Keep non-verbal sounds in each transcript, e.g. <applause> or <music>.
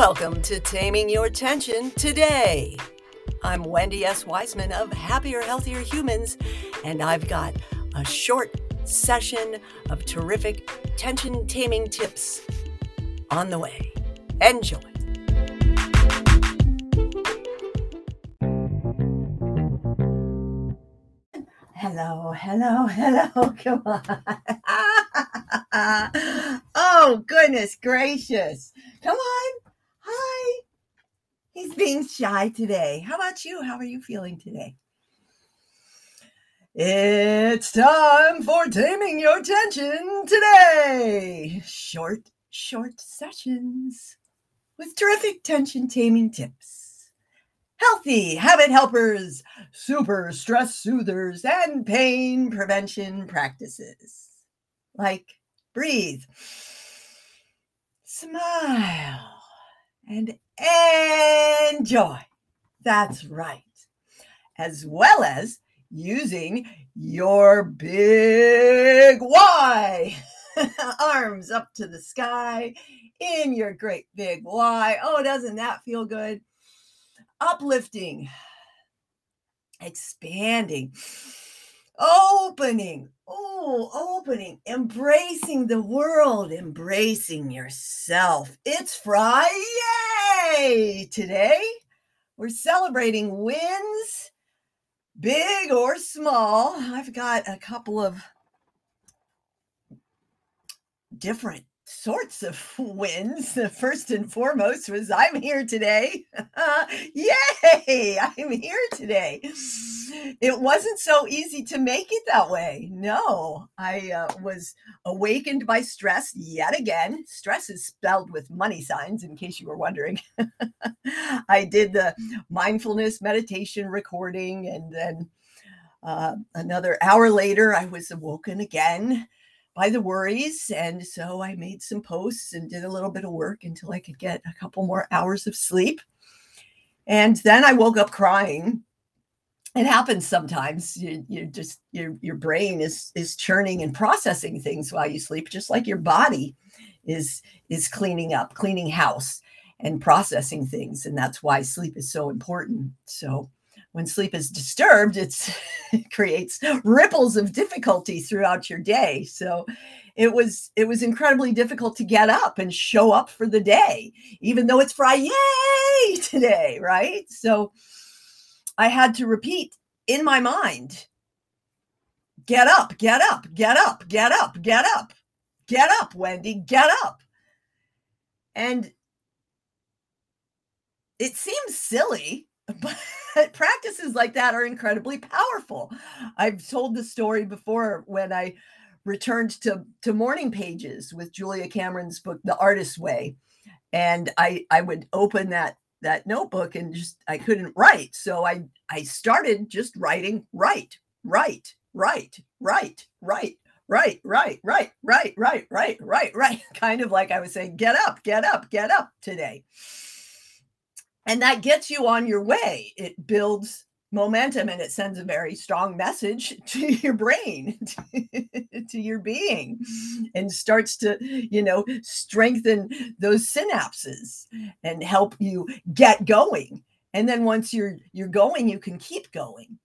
Welcome to Taming Your Tension today. I'm Wendy S. Wiseman of Happier, Healthier Humans, and I've got a short session of terrific tension taming tips on the way. Enjoy. Hello, hello, hello. <laughs> Come on. <laughs> oh, goodness gracious. Come on. He's being shy today. How about you? How are you feeling today? It's time for taming your tension today. Short, short sessions with terrific tension taming tips. Healthy habit helpers, super stress soothers, and pain prevention practices. Like breathe, smile, and enjoy. That's right. As well as using your big Y <laughs> arms up to the sky in your great big Y. Oh, doesn't that feel good? Uplifting, expanding, opening. Oh, opening, embracing the world, embracing yourself. It's Friday today. We're celebrating wins big or small. I've got a couple of different sorts of <laughs> wins. The first and foremost was I'm here today. <laughs> Yay! <laughs> I'm here today. It wasn't so easy to make it that way. No, I uh, was awakened by stress yet again. Stress is spelled with money signs, in case you were wondering. I did the mindfulness meditation recording, and then uh, another hour later, I was awoken again by the worries. And so I made some posts and did a little bit of work until I could get a couple more hours of sleep. And then I woke up crying. It happens sometimes. You, you just your your brain is is churning and processing things while you sleep, just like your body is is cleaning up, cleaning house and processing things. And that's why sleep is so important. So when sleep is disturbed, <laughs> it creates ripples of difficulty throughout your day. So it was it was incredibly difficult to get up and show up for the day, even though it's Friday <laughs> today, right? So I had to repeat in my mind get up, get up, get up, get up, get up, get up, Wendy, get up. And it seems silly, <laughs> but practices like that are incredibly powerful. I've told the story before when I returned to to morning pages with Julia Cameron's book The Artist's Way and I I would open that that notebook and just I couldn't write so I I started just writing right right right right right right right right right right right right right kind of like I was saying get up get up get up today and that gets you on your way. It builds momentum and it sends a very strong message <laughs> to your brain <laughs> to your being mm-hmm. and starts to you know strengthen those synapses and help you get going. And then once you're you're going you can keep going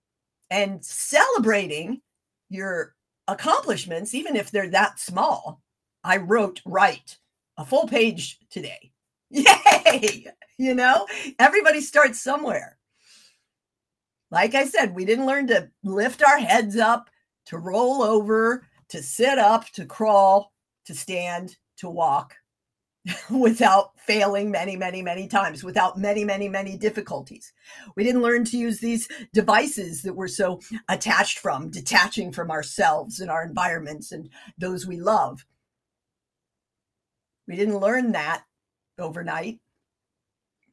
and celebrating your accomplishments even if they're that small. I wrote right a full page today yay you know, everybody starts somewhere. Like I said, we didn't learn to lift our heads up, to roll over, to sit up, to crawl, to stand, to walk <laughs> without failing many, many, many times, without many, many, many difficulties. We didn't learn to use these devices that we're so attached from, detaching from ourselves and our environments and those we love. We didn't learn that overnight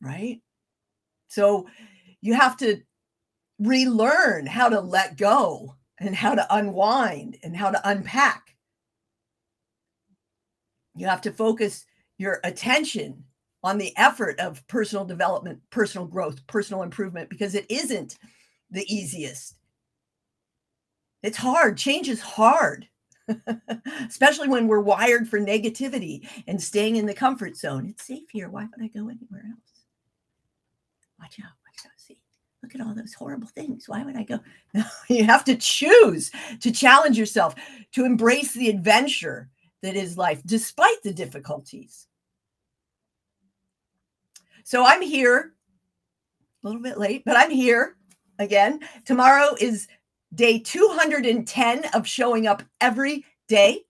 right? So you have to relearn how to let go and how to unwind and how to unpack. You have to focus your attention on the effort of personal development, personal growth, personal improvement, because it isn't the easiest. It's hard. Change is hard. <laughs> especially when we're wired for negativity and staying in the comfort zone. It's safe here. Why would I go anywhere else? Watch out. Watch out. See, look at all those horrible things. Why would I go? <laughs> No, you have to choose to challenge yourself, to embrace the adventure that is life, despite the difficulties. So I'm here a little bit late, but I'm here again. Tomorrow is day 210 of showing up every day,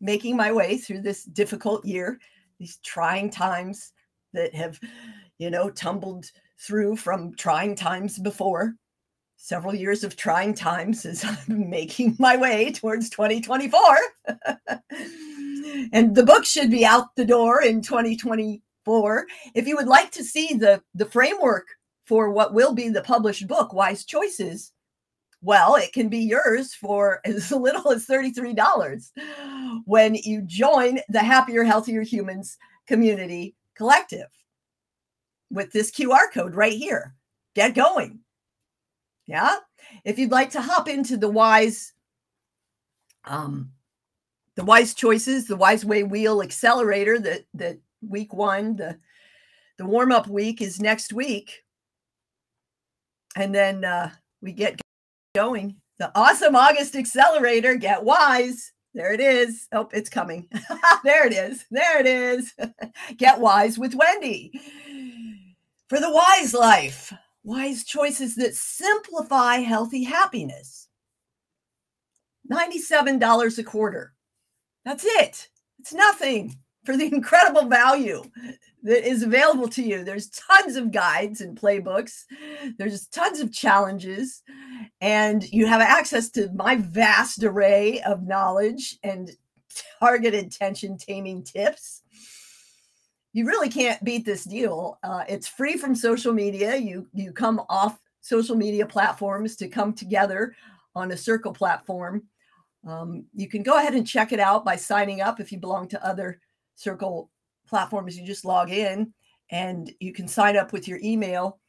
making my way through this difficult year, these trying times that have, you know, tumbled through from trying times before. Several years of trying times as I'm <laughs> making my way towards 2024. <laughs> and the book should be out the door in 2024. If you would like to see the, the framework for what will be the published book, Wise Choices, well, it can be yours for <laughs> as little as $33 when you join the Happier, Healthier Humans Community Collective with this QR code right here. Get going. Yeah. If you'd like to hop into the wise, um, the wise choices, the wise way wheel accelerator that that week one, the the warm up week is next week. And then uh, we get going. The awesome August accelerator, get wise. There it is. Oh, it's coming. <laughs> there it is. There it is. <laughs> get wise with Wendy. For the wise life, wise choices that simplify healthy happiness. $97 a quarter. That's it. It's nothing for the <laughs> incredible value that is available to you. There's tons of guides and playbooks, there's tons of challenges, and you have access to my vast array of knowledge and targeted tension taming tips. You really can't beat this deal. Uh, it's free from social media. You you come off social media platforms to come together on a circle platform. Um, you can go ahead and check it out by signing up if you belong to other circle platform is You just log in and you can sign up with your email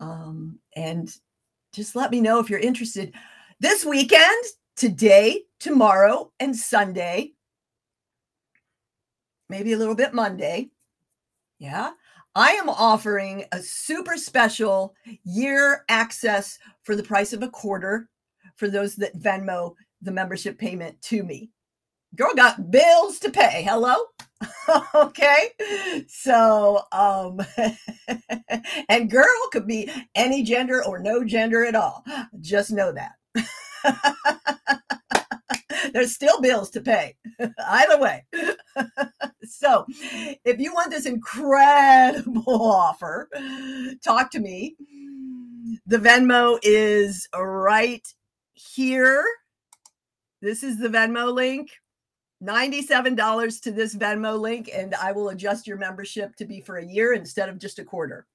um, and just let me know if you're interested. This weekend, today, tomorrow, and Sunday, maybe a little bit Monday. Yeah. I am offering a super special year access for the price of a quarter for those that Venmo the membership payment to me. Girl got bills to pay. Hello? <laughs> okay. So um <laughs> and girl could be any gender or no gender at all. Just know that. <laughs> There's still bills to pay either way. So if you want this incredible offer talk to me. The venmo is right here. This is the venmo link $97 to this Venmo link, and I will adjust your membership to be for a year instead of just a quarter.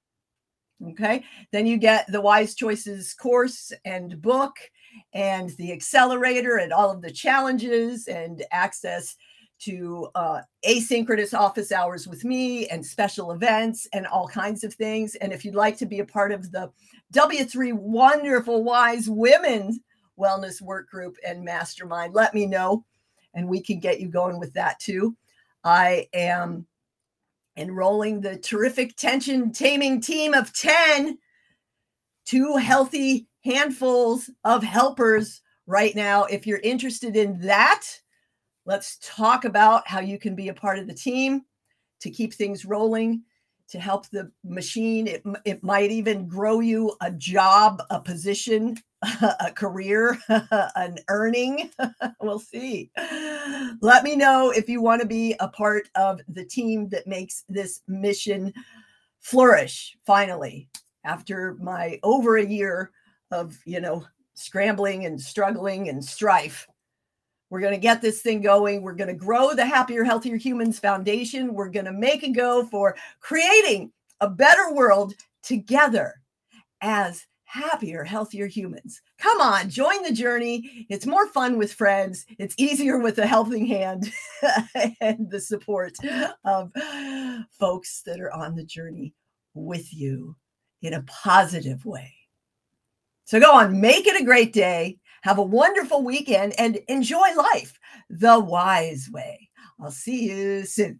Okay. Then you get the Wise Choices course and book, and the accelerator, and all of the challenges, and access to uh, asynchronous office hours with me and special events and all kinds of things. And if you'd like to be a part of the W3 Wonderful Wise Women Wellness Work Group and Mastermind, let me know and we can get you going with that too. I am enrolling the terrific tension taming team of 10, two healthy handfuls of helpers right now. If you're interested in that, let's talk about how you can be a part of the team to keep things rolling to help the machine. It, it might even grow you a job, a position, <laughs> a career, <laughs> an earning. <laughs> we'll see. Let me know if you want to be a part of the team that makes this mission flourish finally after my over a year of, you know, scrambling and struggling and strife. We're going to get this thing going. We're going to grow the Happier, Healthier Humans Foundation. We're going to make a go for creating a better world together as happier, healthier humans. Come on, join the journey. It's more fun with friends. It's easier with a helping hand <laughs> and the support of folks that are on the journey with you in a positive way. So go on, make it a great day. Have a wonderful weekend and enjoy life the wise way. I'll see you soon.